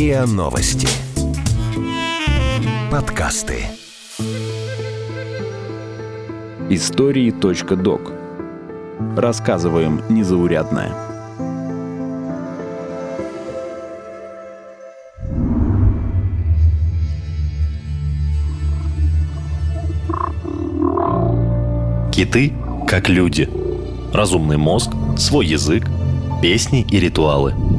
РИА Новости. Подкасты. Истории.док. Рассказываем незаурядное. Киты как люди. Разумный мозг, свой язык, песни и ритуалы.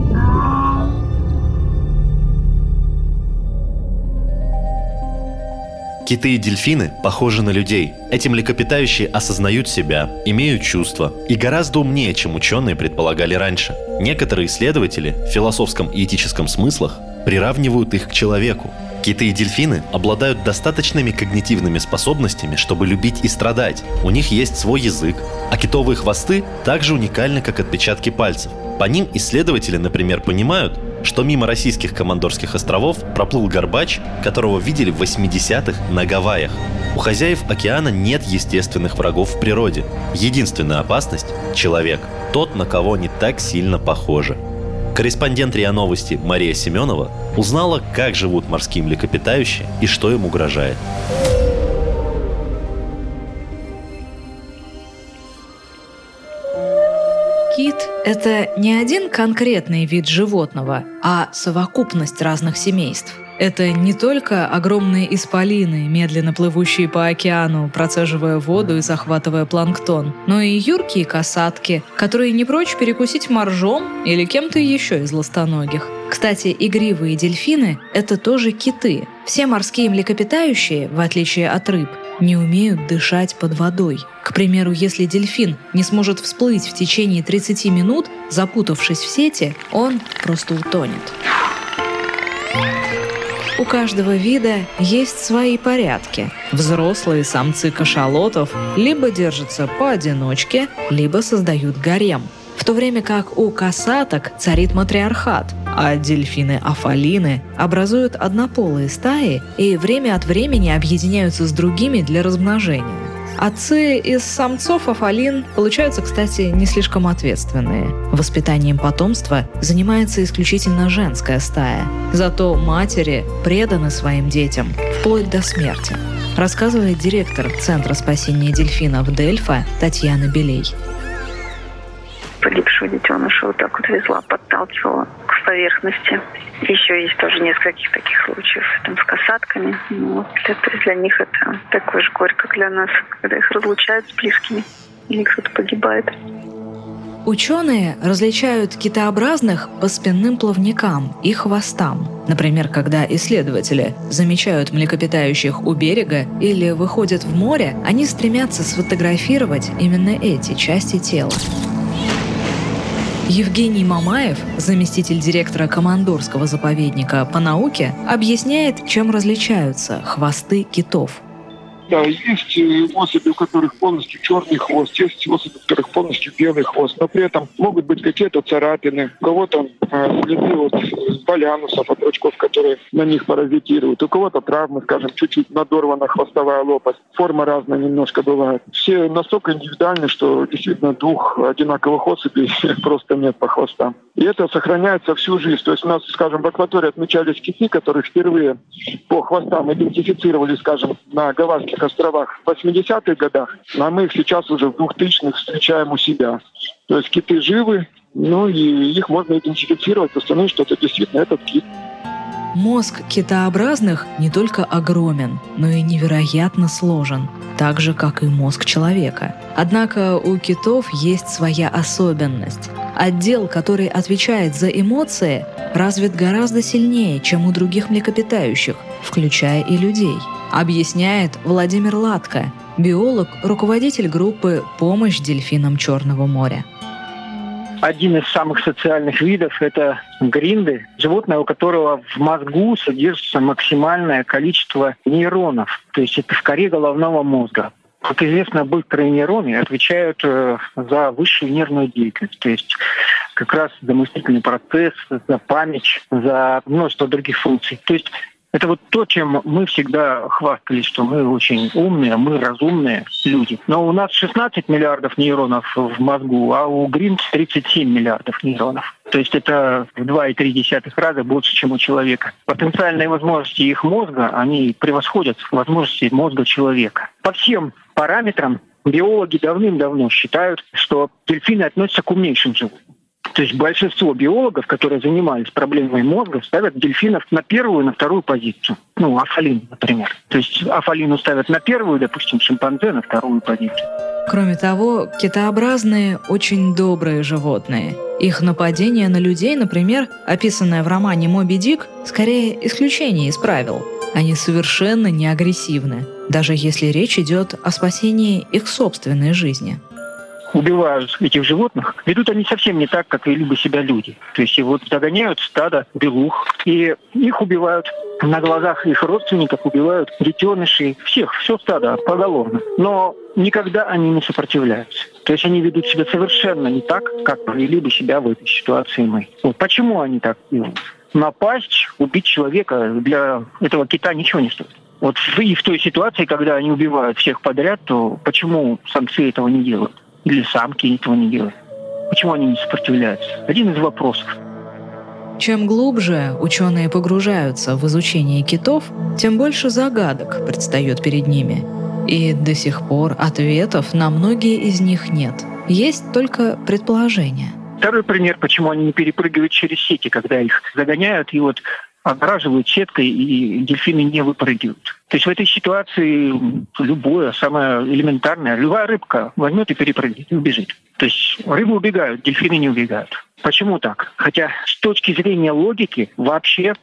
Киты и дельфины похожи на людей. Эти млекопитающие осознают себя, имеют чувства и гораздо умнее, чем ученые предполагали раньше. Некоторые исследователи в философском и этическом смыслах приравнивают их к человеку. Киты и дельфины обладают достаточными когнитивными способностями, чтобы любить и страдать. У них есть свой язык, а китовые хвосты также уникальны, как отпечатки пальцев. По ним исследователи, например, понимают, что мимо российских Командорских островов проплыл горбач, которого видели в 80-х на Гавайях. У хозяев океана нет естественных врагов в природе. Единственная опасность – человек. Тот, на кого они так сильно похожи. Корреспондент РИА Новости Мария Семенова узнала, как живут морские млекопитающие и что им угрожает. Кит – это не один конкретный вид животного, а совокупность разных семейств. Это не только огромные исполины, медленно плывущие по океану, процеживая воду и захватывая планктон, но и юркие касатки, которые не прочь перекусить моржом или кем-то еще из ластоногих. Кстати, игривые дельфины – это тоже киты. Все морские млекопитающие, в отличие от рыб, не умеют дышать под водой. К примеру, если дельфин не сможет всплыть в течение 30 минут, запутавшись в сети, он просто утонет. У каждого вида есть свои порядки. Взрослые самцы кашалотов либо держатся поодиночке, либо создают гарем. В то время как у касаток царит матриархат, а дельфины-афалины образуют однополые стаи и время от времени объединяются с другими для размножения. Отцы из самцов афалин получаются, кстати, не слишком ответственные. Воспитанием потомства занимается исключительно женская стая. Зато матери преданы своим детям, вплоть до смерти. Рассказывает директор Центра спасения дельфинов Дельфа Татьяна Белей погибшего детеныша вот так вот везла, подталкивала к поверхности. Еще есть тоже нескольких таких случаев там, с касатками. Ну, это, для них это такое же горе, как для нас, когда их разлучают с близкими или кто-то погибает. Ученые различают китообразных по спинным плавникам и хвостам. Например, когда исследователи замечают млекопитающих у берега или выходят в море, они стремятся сфотографировать именно эти части тела. Евгений Мамаев, заместитель директора Командорского заповедника по науке, объясняет, чем различаются хвосты китов – да, есть э, особи, у которых полностью черный хвост, есть особи, у которых полностью белый хвост, но при этом могут быть какие-то царапины, у кого-то э, следы от балянусов, от рачков, которые на них паразитируют, у кого-то травмы, скажем, чуть-чуть надорвана хвостовая лопасть, форма разная немножко бывает. Все настолько индивидуальны, что действительно двух одинаковых особей просто нет по хвостам. И это сохраняется всю жизнь. То есть у нас, скажем, в акватории отмечались киты, которые впервые по хвостам идентифицировали, скажем, на Гавайских Каймановых островах в 80-х годах, а мы их сейчас уже в 2000-х встречаем у себя. То есть киты живы, ну и их можно идентифицировать, установить, что это действительно этот кит. Мозг китообразных не только огромен, но и невероятно сложен, так же, как и мозг человека. Однако у китов есть своя особенность. Отдел, который отвечает за эмоции, развит гораздо сильнее, чем у других млекопитающих, включая и людей – объясняет Владимир Латко, биолог, руководитель группы «Помощь дельфинам Черного моря». Один из самых социальных видов – это гринды, животное, у которого в мозгу содержится максимальное количество нейронов, то есть это в коре головного мозга. Как известно, быстрые нейроны отвечают э, за высшую нервную деятельность, то есть как раз за мыслительный процесс, за память, за множество других функций. То есть это вот то, чем мы всегда хвастались, что мы очень умные, мы разумные люди. Но у нас 16 миллиардов нейронов в мозгу, а у Гринс 37 миллиардов нейронов. То есть это в 2,3 раза больше, чем у человека. Потенциальные возможности их мозга, они превосходят возможности мозга человека. По всем параметрам биологи давным-давно считают, что дельфины относятся к умнейшим животным. То есть большинство биологов, которые занимались проблемой мозга, ставят дельфинов на первую и на вторую позицию. Ну, афалин, например. То есть афалину ставят на первую, допустим, шимпанзе на вторую позицию. Кроме того, китообразные очень добрые животные. Их нападение на людей, например, описанное в романе «Моби Дик», скорее исключение из правил. Они совершенно не агрессивны, даже если речь идет о спасении их собственной жизни убивают этих животных, ведут они совсем не так, как вели бы себя люди. То есть вот загоняют стадо белух, и их убивают на глазах их родственников, убивают детенышей, всех, все стадо поголовно. Но никогда они не сопротивляются. То есть они ведут себя совершенно не так, как вели бы себя в этой ситуации мы. Вот почему они так делают? Напасть, убить человека для этого кита ничего не стоит. Вот и в той ситуации, когда они убивают всех подряд, то почему самцы этого не делают? Или самки этого не делают? Почему они не сопротивляются? Один из вопросов. Чем глубже ученые погружаются в изучение китов, тем больше загадок предстает перед ними. И до сих пор ответов на многие из них нет. Есть только предположения. Второй пример, почему они не перепрыгивают через сети, когда их загоняют, и вот огораживают сеткой, и дельфины не выпрыгивают. То есть в этой ситуации любое, самое элементарное, любая рыбка возьмет и перепрыгнет, и убежит. То есть рыбы убегают, дельфины не убегают. Почему так? Хотя с точки зрения логики вообще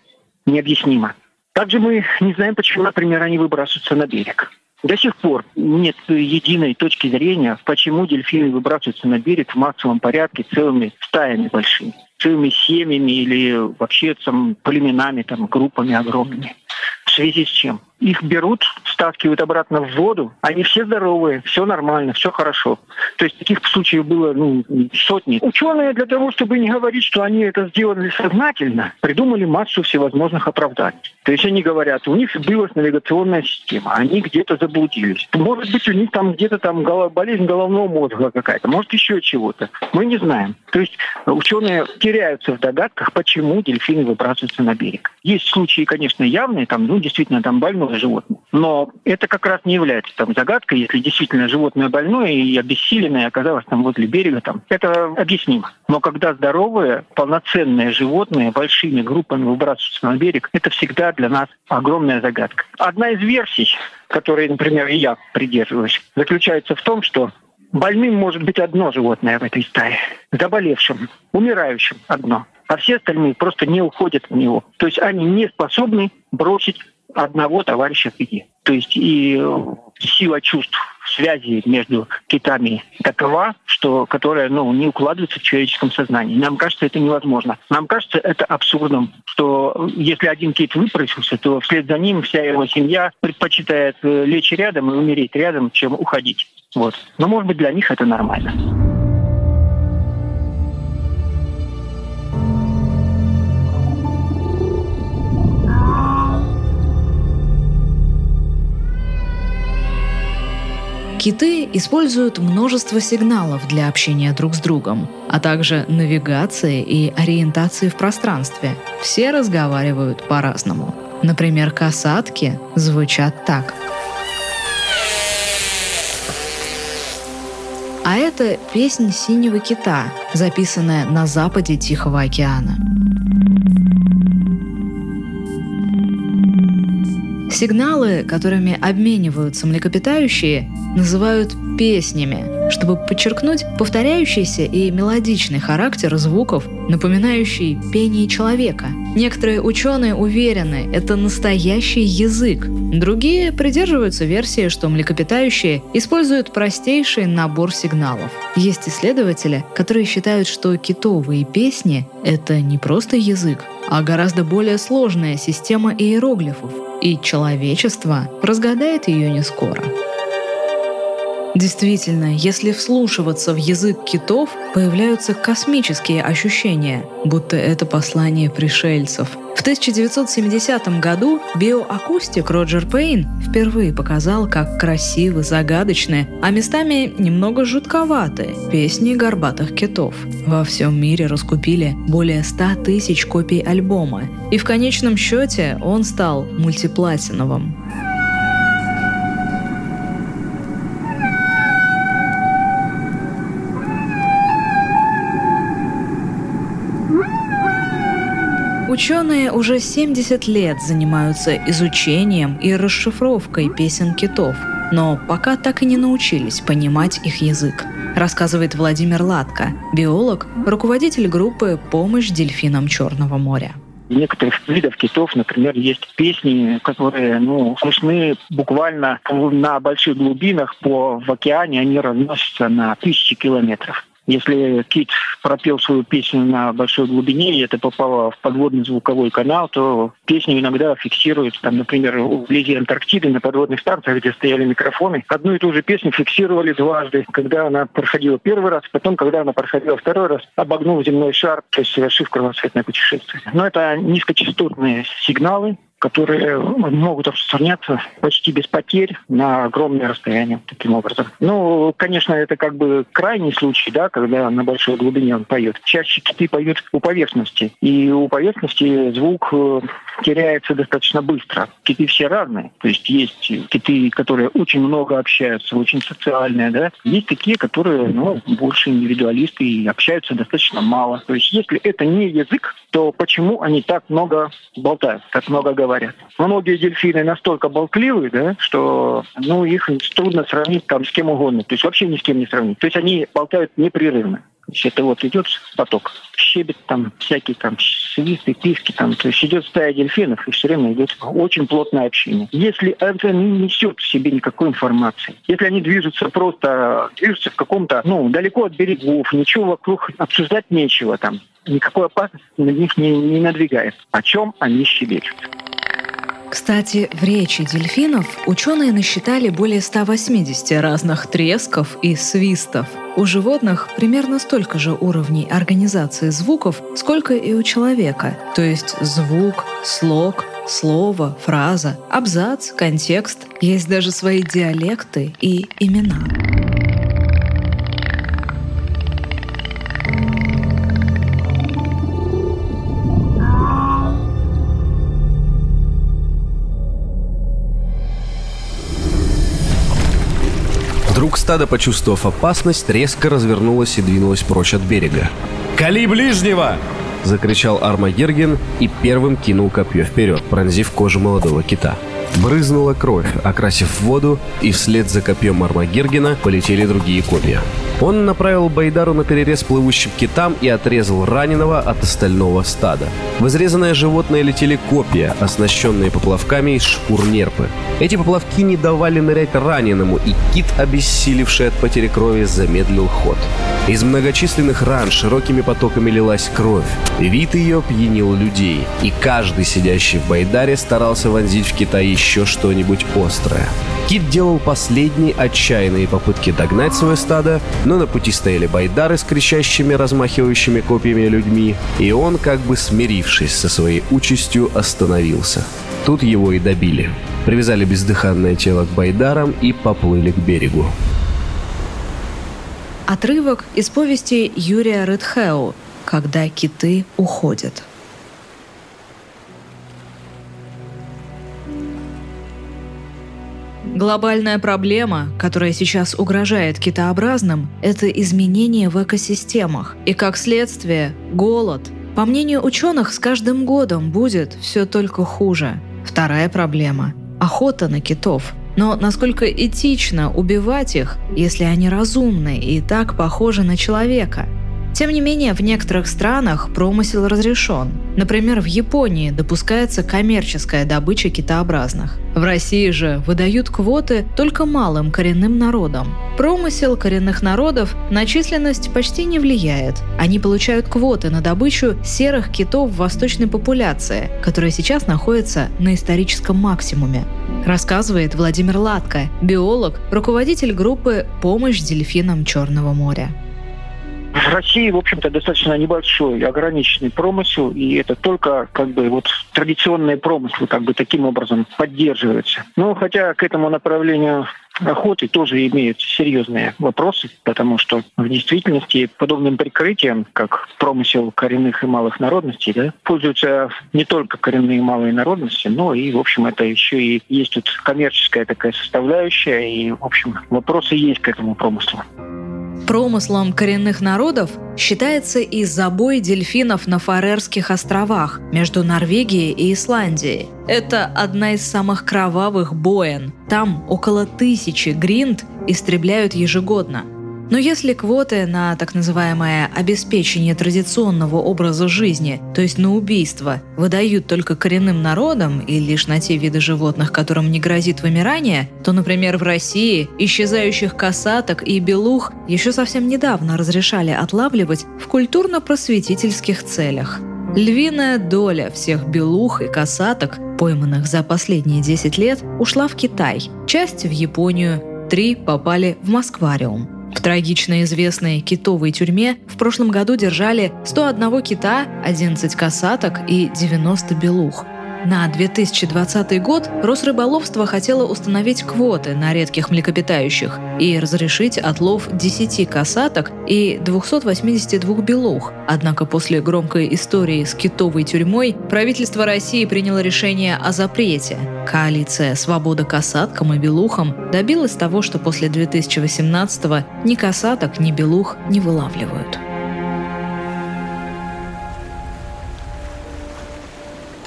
необъяснимо. Также мы не знаем, почему, например, они выбрасываются на берег. До сих пор нет единой точки зрения, почему дельфины выбрасываются на берег в массовом порядке целыми стаями большими целыми семьями или вообще там, племенами, там, группами огромными. В связи с чем? Их берут, стаскивают обратно в воду, они все здоровые, все нормально, все хорошо. То есть таких случаев было ну, сотни. Ученые для того, чтобы не говорить, что они это сделали сознательно, придумали массу всевозможных оправданий. То есть они говорят, у них сбилась навигационная система, они где-то заблудились. Может быть, у них там где-то там болезнь головного мозга какая-то, может еще чего-то. Мы не знаем. То есть ученые теряются в догадках, почему дельфины выбрасываются на берег. Есть случаи, конечно, явные, там, ну, действительно, там больной больное животное. Но это как раз не является там загадкой, если действительно животное больное и обессиленное оказалось там возле берега, там, это объяснимо. Но когда здоровые, полноценные животные большими группами выбрасываются на берег, это всегда для нас огромная загадка. Одна из версий, которой, например, и я придерживаюсь, заключается в том, что больным может быть одно животное в этой стае, заболевшим, умирающим одно а все остальные просто не уходят в него. То есть они не способны бросить одного товарища в беде. То есть и э, сила чувств, связи между китами такова, что, которая ну, не укладывается в человеческом сознании. Нам кажется, это невозможно. Нам кажется это абсурдом, что если один кит выпросился, то вслед за ним вся его семья предпочитает э, лечь рядом и умереть рядом, чем уходить. Вот. Но, может быть, для них это нормально. Киты используют множество сигналов для общения друг с другом, а также навигации и ориентации в пространстве. Все разговаривают по-разному. Например, касатки звучат так. А это песнь синего кита, записанная на западе Тихого океана. Сигналы, которыми обмениваются млекопитающие, называют песнями, чтобы подчеркнуть повторяющийся и мелодичный характер звуков, напоминающий пение человека. Некоторые ученые уверены, это настоящий язык. Другие придерживаются версии, что млекопитающие используют простейший набор сигналов. Есть исследователи, которые считают, что китовые песни — это не просто язык, а гораздо более сложная система иероглифов, и человечество разгадает ее не скоро. Действительно, если вслушиваться в язык китов, появляются космические ощущения, будто это послание пришельцев. В 1970 году биоакустик Роджер Пейн впервые показал, как красивы, загадочные, а местами немного жутковатые песни горбатых китов. Во всем мире раскупили более 100 тысяч копий альбома, и в конечном счете он стал мультиплатиновым. Ученые уже 70 лет занимаются изучением и расшифровкой песен китов, но пока так и не научились понимать их язык, рассказывает Владимир Латко, биолог, руководитель группы «Помощь дельфинам Черного моря». У некоторых видов китов, например, есть песни, которые ну, слышны буквально на больших глубинах по в океане, они разносятся на тысячи километров. Если кит пропел свою песню на большой глубине, и это попало в подводный звуковой канал, то песню иногда фиксируют, там, например, вблизи Антарктиды на подводных станциях, где стояли микрофоны. Одну и ту же песню фиксировали дважды, когда она проходила первый раз, потом, когда она проходила второй раз, обогнув земной шар, то есть совершив кругосветное путешествие. Но это низкочастотные сигналы, которые могут распространяться почти без потерь на огромное расстояние таким образом. Ну, конечно, это как бы крайний случай, да, когда на большой глубине он поет. Чаще киты поют у поверхности, и у поверхности звук э, теряется достаточно быстро. Киты все разные. То есть есть киты, которые очень много общаются, очень социальные, да. Есть такие, которые, ну, больше индивидуалисты и общаются достаточно мало. То есть если это не язык, то почему они так много болтают, так много говорят? Многие дельфины настолько болтливые, да, что ну, их трудно сравнить там с кем угодно. То есть вообще ни с кем не сравнить. То есть они болтают непрерывно. Это вот идет поток, щебет там, всякие там свисты, писки там. То есть идет стая дельфинов, и все время идет очень плотное общение. Если это не несет в себе никакой информации, если они движутся просто, движутся в каком-то, ну, далеко от берегов, ничего вокруг обсуждать нечего там, никакой опасности на них не, не надвигает. О чем они щебечут? Кстати, в речи дельфинов ученые насчитали более 180 разных тресков и свистов. У животных примерно столько же уровней организации звуков, сколько и у человека. То есть звук, слог, слово, фраза, абзац, контекст. Есть даже свои диалекты и имена. Стадо, почувствовав опасность, резко развернулось и двинулось прочь от берега. «Кали ближнего!» — закричал Армагерген и первым кинул копье вперед, пронзив кожу молодого кита. Брызнула кровь, окрасив воду, и вслед за копьем Армагергена полетели другие копья. Он направил Байдару на перерез плывущим китам и отрезал раненого от остального стада. В изрезанное животное летели копья, оснащенные поплавками из шкур нерпы. Эти поплавки не давали нырять раненому, и кит, обессилевший от потери крови, замедлил ход. Из многочисленных ран широкими потоками лилась кровь. Вид ее пьянил людей, и каждый, сидящий в Байдаре, старался вонзить в кита еще что-нибудь острое. Кит делал последние отчаянные попытки догнать свое стадо, но на пути стояли байдары с кричащими, размахивающими копьями людьми, и он, как бы смирившись со своей участью, остановился. Тут его и добили. Привязали бездыханное тело к байдарам и поплыли к берегу. Отрывок из повести Юрия Редхеу «Когда киты уходят». Глобальная проблема, которая сейчас угрожает китообразным, это изменения в экосистемах и, как следствие, голод. По мнению ученых, с каждым годом будет все только хуже. Вторая проблема – охота на китов. Но насколько этично убивать их, если они разумны и так похожи на человека – тем не менее, в некоторых странах промысел разрешен. Например, в Японии допускается коммерческая добыча китообразных. В России же выдают квоты только малым коренным народам. Промысел коренных народов на численность почти не влияет. Они получают квоты на добычу серых китов в восточной популяции, которая сейчас находится на историческом максимуме. рассказывает Владимир Латко, биолог, руководитель группы «Помощь дельфинам Черного моря». В России, в общем-то, достаточно небольшой, ограниченный промысел, и это только как бы вот традиционные промыслы как бы таким образом поддерживаются. Но хотя к этому направлению охоты тоже имеют серьезные вопросы, потому что в действительности подобным прикрытием, как промысел коренных и малых народностей, да, пользуются не только коренные и малые народности, но и, в общем, это еще и есть тут коммерческая такая составляющая, и, в общем, вопросы есть к этому промыслу. Промыслом коренных народов считается и забой дельфинов на Фарерских островах между Норвегией и Исландией. Это одна из самых кровавых боен. Там около тысячи гринд истребляют ежегодно – но если квоты на так называемое обеспечение традиционного образа жизни, то есть на убийство, выдают только коренным народам и лишь на те виды животных, которым не грозит вымирание, то, например, в России исчезающих касаток и белух еще совсем недавно разрешали отлавливать в культурно-просветительских целях. Львиная доля всех белух и касаток, пойманных за последние 10 лет, ушла в Китай, часть в Японию, три попали в Москвариум – в трагично известной китовой тюрьме в прошлом году держали 101 кита, 11 касаток и 90 белух – на 2020 год Росрыболовство хотело установить квоты на редких млекопитающих и разрешить отлов 10 касаток и 282 белух. Однако после громкой истории с китовой тюрьмой правительство России приняло решение о запрете. Коалиция «Свобода касаткам и белухам» добилась того, что после 2018 ни касаток, ни белух не вылавливают.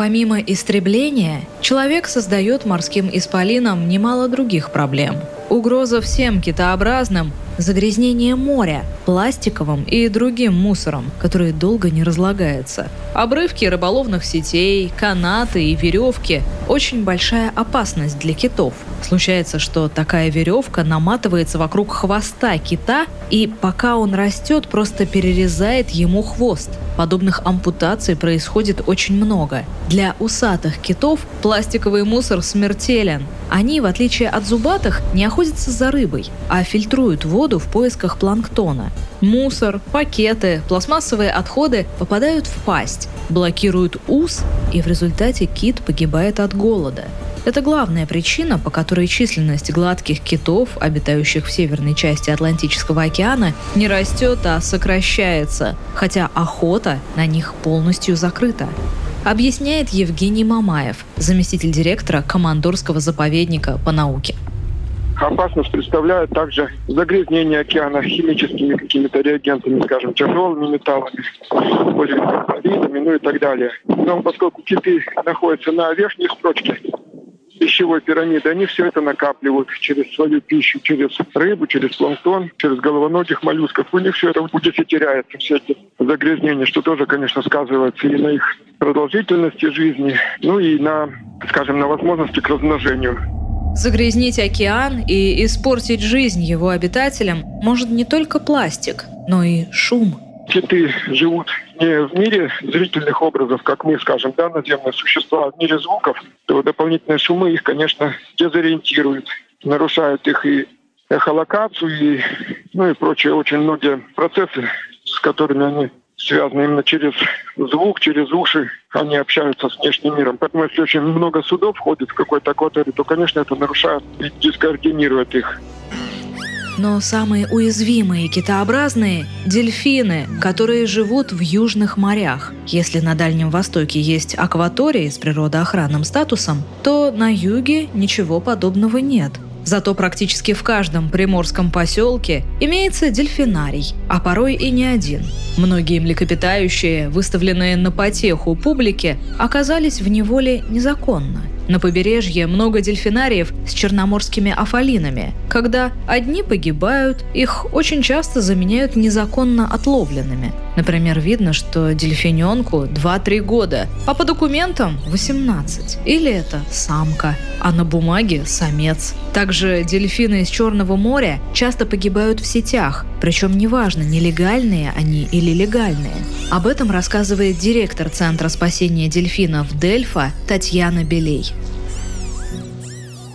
Помимо истребления, человек создает морским исполинам немало других проблем. Угроза всем китообразным – загрязнение моря пластиковым и другим мусором, который долго не разлагается. Обрывки рыболовных сетей, канаты и веревки – очень большая опасность для китов. Случается, что такая веревка наматывается вокруг хвоста кита, и пока он растет, просто перерезает ему хвост – Подобных ампутаций происходит очень много. Для усатых китов пластиковый мусор смертелен. Они, в отличие от зубатых, не охотятся за рыбой, а фильтруют воду в поисках планктона. Мусор, пакеты, пластмассовые отходы попадают в пасть, блокируют ус, и в результате кит погибает от голода. Это главная причина, по которой численность гладких китов, обитающих в северной части Атлантического океана, не растет, а сокращается, хотя охота на них полностью закрыта объясняет Евгений Мамаев, заместитель директора Командорского заповедника по науке. Опасность представляет также загрязнение океана химическими какими-то реагентами, скажем, тяжелыми металлами, полиграфовидами, ну и так далее. Но поскольку киты находятся на верхней строчке пищевой пирамиды, они все это накапливают через свою пищу, через рыбу, через планктон, через головоногих моллюсков. У них все это удесятеряется, все эти загрязнения, что тоже, конечно, сказывается и на их продолжительности жизни, ну и на, скажем, на возможности к размножению. Загрязнить океан и испортить жизнь его обитателям может не только пластик, но и шум – киты живут не в мире зрительных образов, как мы, скажем, да, наземные существа, а в мире звуков, то дополнительные шумы их, конечно, дезориентируют, нарушают их и эхолокацию, и, ну и прочие очень многие процессы, с которыми они связаны именно через звук, через уши, они общаются с внешним миром. Поэтому если очень много судов входит в какой-то акваторий, то, конечно, это нарушает и дискоординирует их. Но самые уязвимые китообразные – дельфины, которые живут в южных морях. Если на Дальнем Востоке есть акватории с природоохранным статусом, то на юге ничего подобного нет – Зато практически в каждом приморском поселке имеется дельфинарий, а порой и не один. Многие млекопитающие, выставленные на потеху публике, оказались в неволе незаконно. На побережье много дельфинариев с черноморскими афалинами. Когда одни погибают, их очень часто заменяют незаконно отловленными. Например, видно, что дельфиненку 2-3 года, а по документам 18. Или это самка, а на бумаге самец. Также дельфины из Черного моря часто погибают в сетях, причем неважно, нелегальные они или легальные. Об этом рассказывает директор Центра спасения дельфинов Дельфа Татьяна Белей.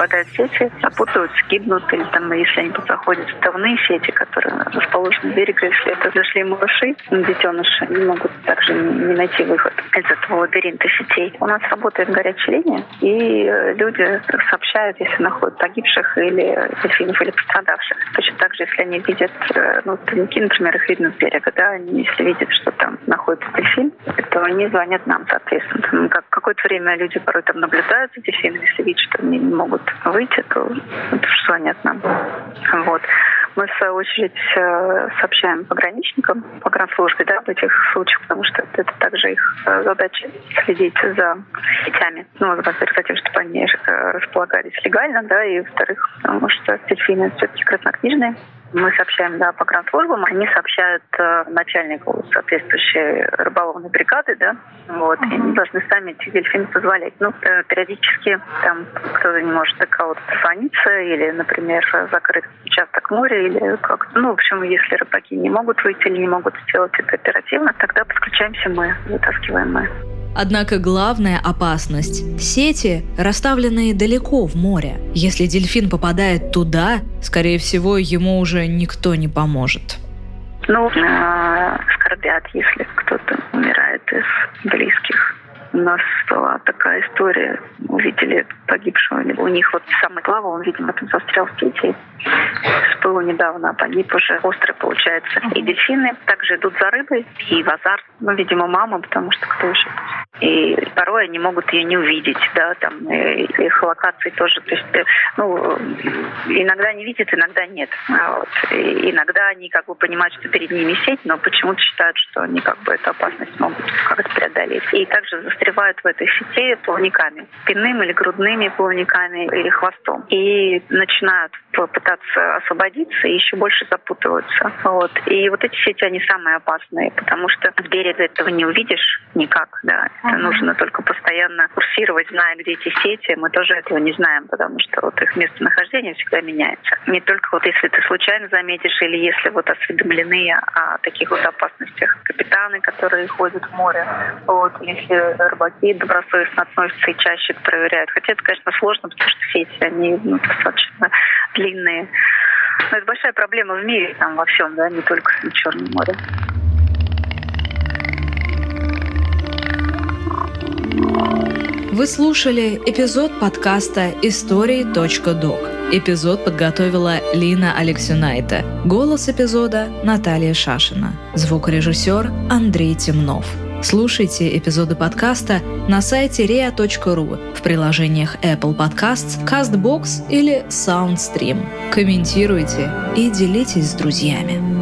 попадают сети, запутываются, гибнут, или там, если они заходят в ставные сети, которые расположены у берега, если это зашли малыши, детеныши, они могут также не найти выход из этого лабиринта сетей. У нас работает горячая линия, и э, люди сообщают, если находят погибших или дельфинов, или пострадавших. Точно так же, если они видят, э, ну, тоники, например, их видно с берега, да, они, если видят, что там находится дельфин, то они звонят нам, соответственно. Как какое-то время люди порой там наблюдают за дельфинами, если видят, что они не могут то это звонят нам. Вот. Мы, в свою очередь, сообщаем пограничникам, погранслужбе, да, об этих случаях, потому что это также их э, задача следить за сетями. Ну, во-первых, за тем, чтобы они э, располагались легально, да, и, во-вторых, потому что дельфины все-таки краснокнижные, мы сообщаем да, по гранд-службам, они сообщают э, начальнику соответствующей рыболовной бригады, да, вот, и они должны сами эти дельфины позволять. Ну, э, периодически там кто-то не может до кого-то дозвониться, или, например, закрыть участок моря, или как ну, в общем, если рыбаки не могут выйти или не могут сделать это оперативно, тогда подключаемся мы, вытаскиваем мы. Однако главная опасность – сети, расставленные далеко в море. Если дельфин попадает туда, скорее всего, ему уже никто не поможет. Ну, э, скорбят, если кто-то умирает из близких. У нас была такая история. Увидели погибшего. У них вот самый глава, он, видимо, там застрял в сети. Всплыл недавно, погиб уже. Острый, получается. И дельфины также идут за рыбой и в азарт. Ну, видимо, мама, потому что кто еще и порой они могут ее не увидеть, да, там их локации тоже, то есть, э, ну, иногда они видят, иногда нет. А вот. И иногда они как бы понимают, что перед ними сеть, но почему-то считают, что они как бы эту опасность могут как-то преодолеть. И также застревают в этой сети плавниками, спинным или грудными плавниками или хвостом. И начинают пытаться освободиться и еще больше запутываются. Вот. И вот эти сети, они самые опасные, потому что с берега этого не увидишь никак, да. Это нужно только постоянно курсировать, зная, где эти сети. Мы тоже этого не знаем, потому что вот их местонахождение всегда меняется. Не только вот если ты случайно заметишь или если вот осведомлены о таких вот опасностях капитаны, которые ходят в море, вот, если рыбаки добросовестно относятся и чаще проверяют. Хотя это, конечно, сложно, потому что сети, они ну, достаточно длинные. Но это большая проблема в мире, там, во всем, да, не только в Черном море. Вы слушали эпизод подкаста «Истории.док». Эпизод подготовила Лина Алексюнайта. Голос эпизода – Наталья Шашина. Звукорежиссер – Андрей Темнов. Слушайте эпизоды подкаста на сайте ria.ru в приложениях Apple Podcasts, CastBox или SoundStream. Комментируйте и делитесь с друзьями.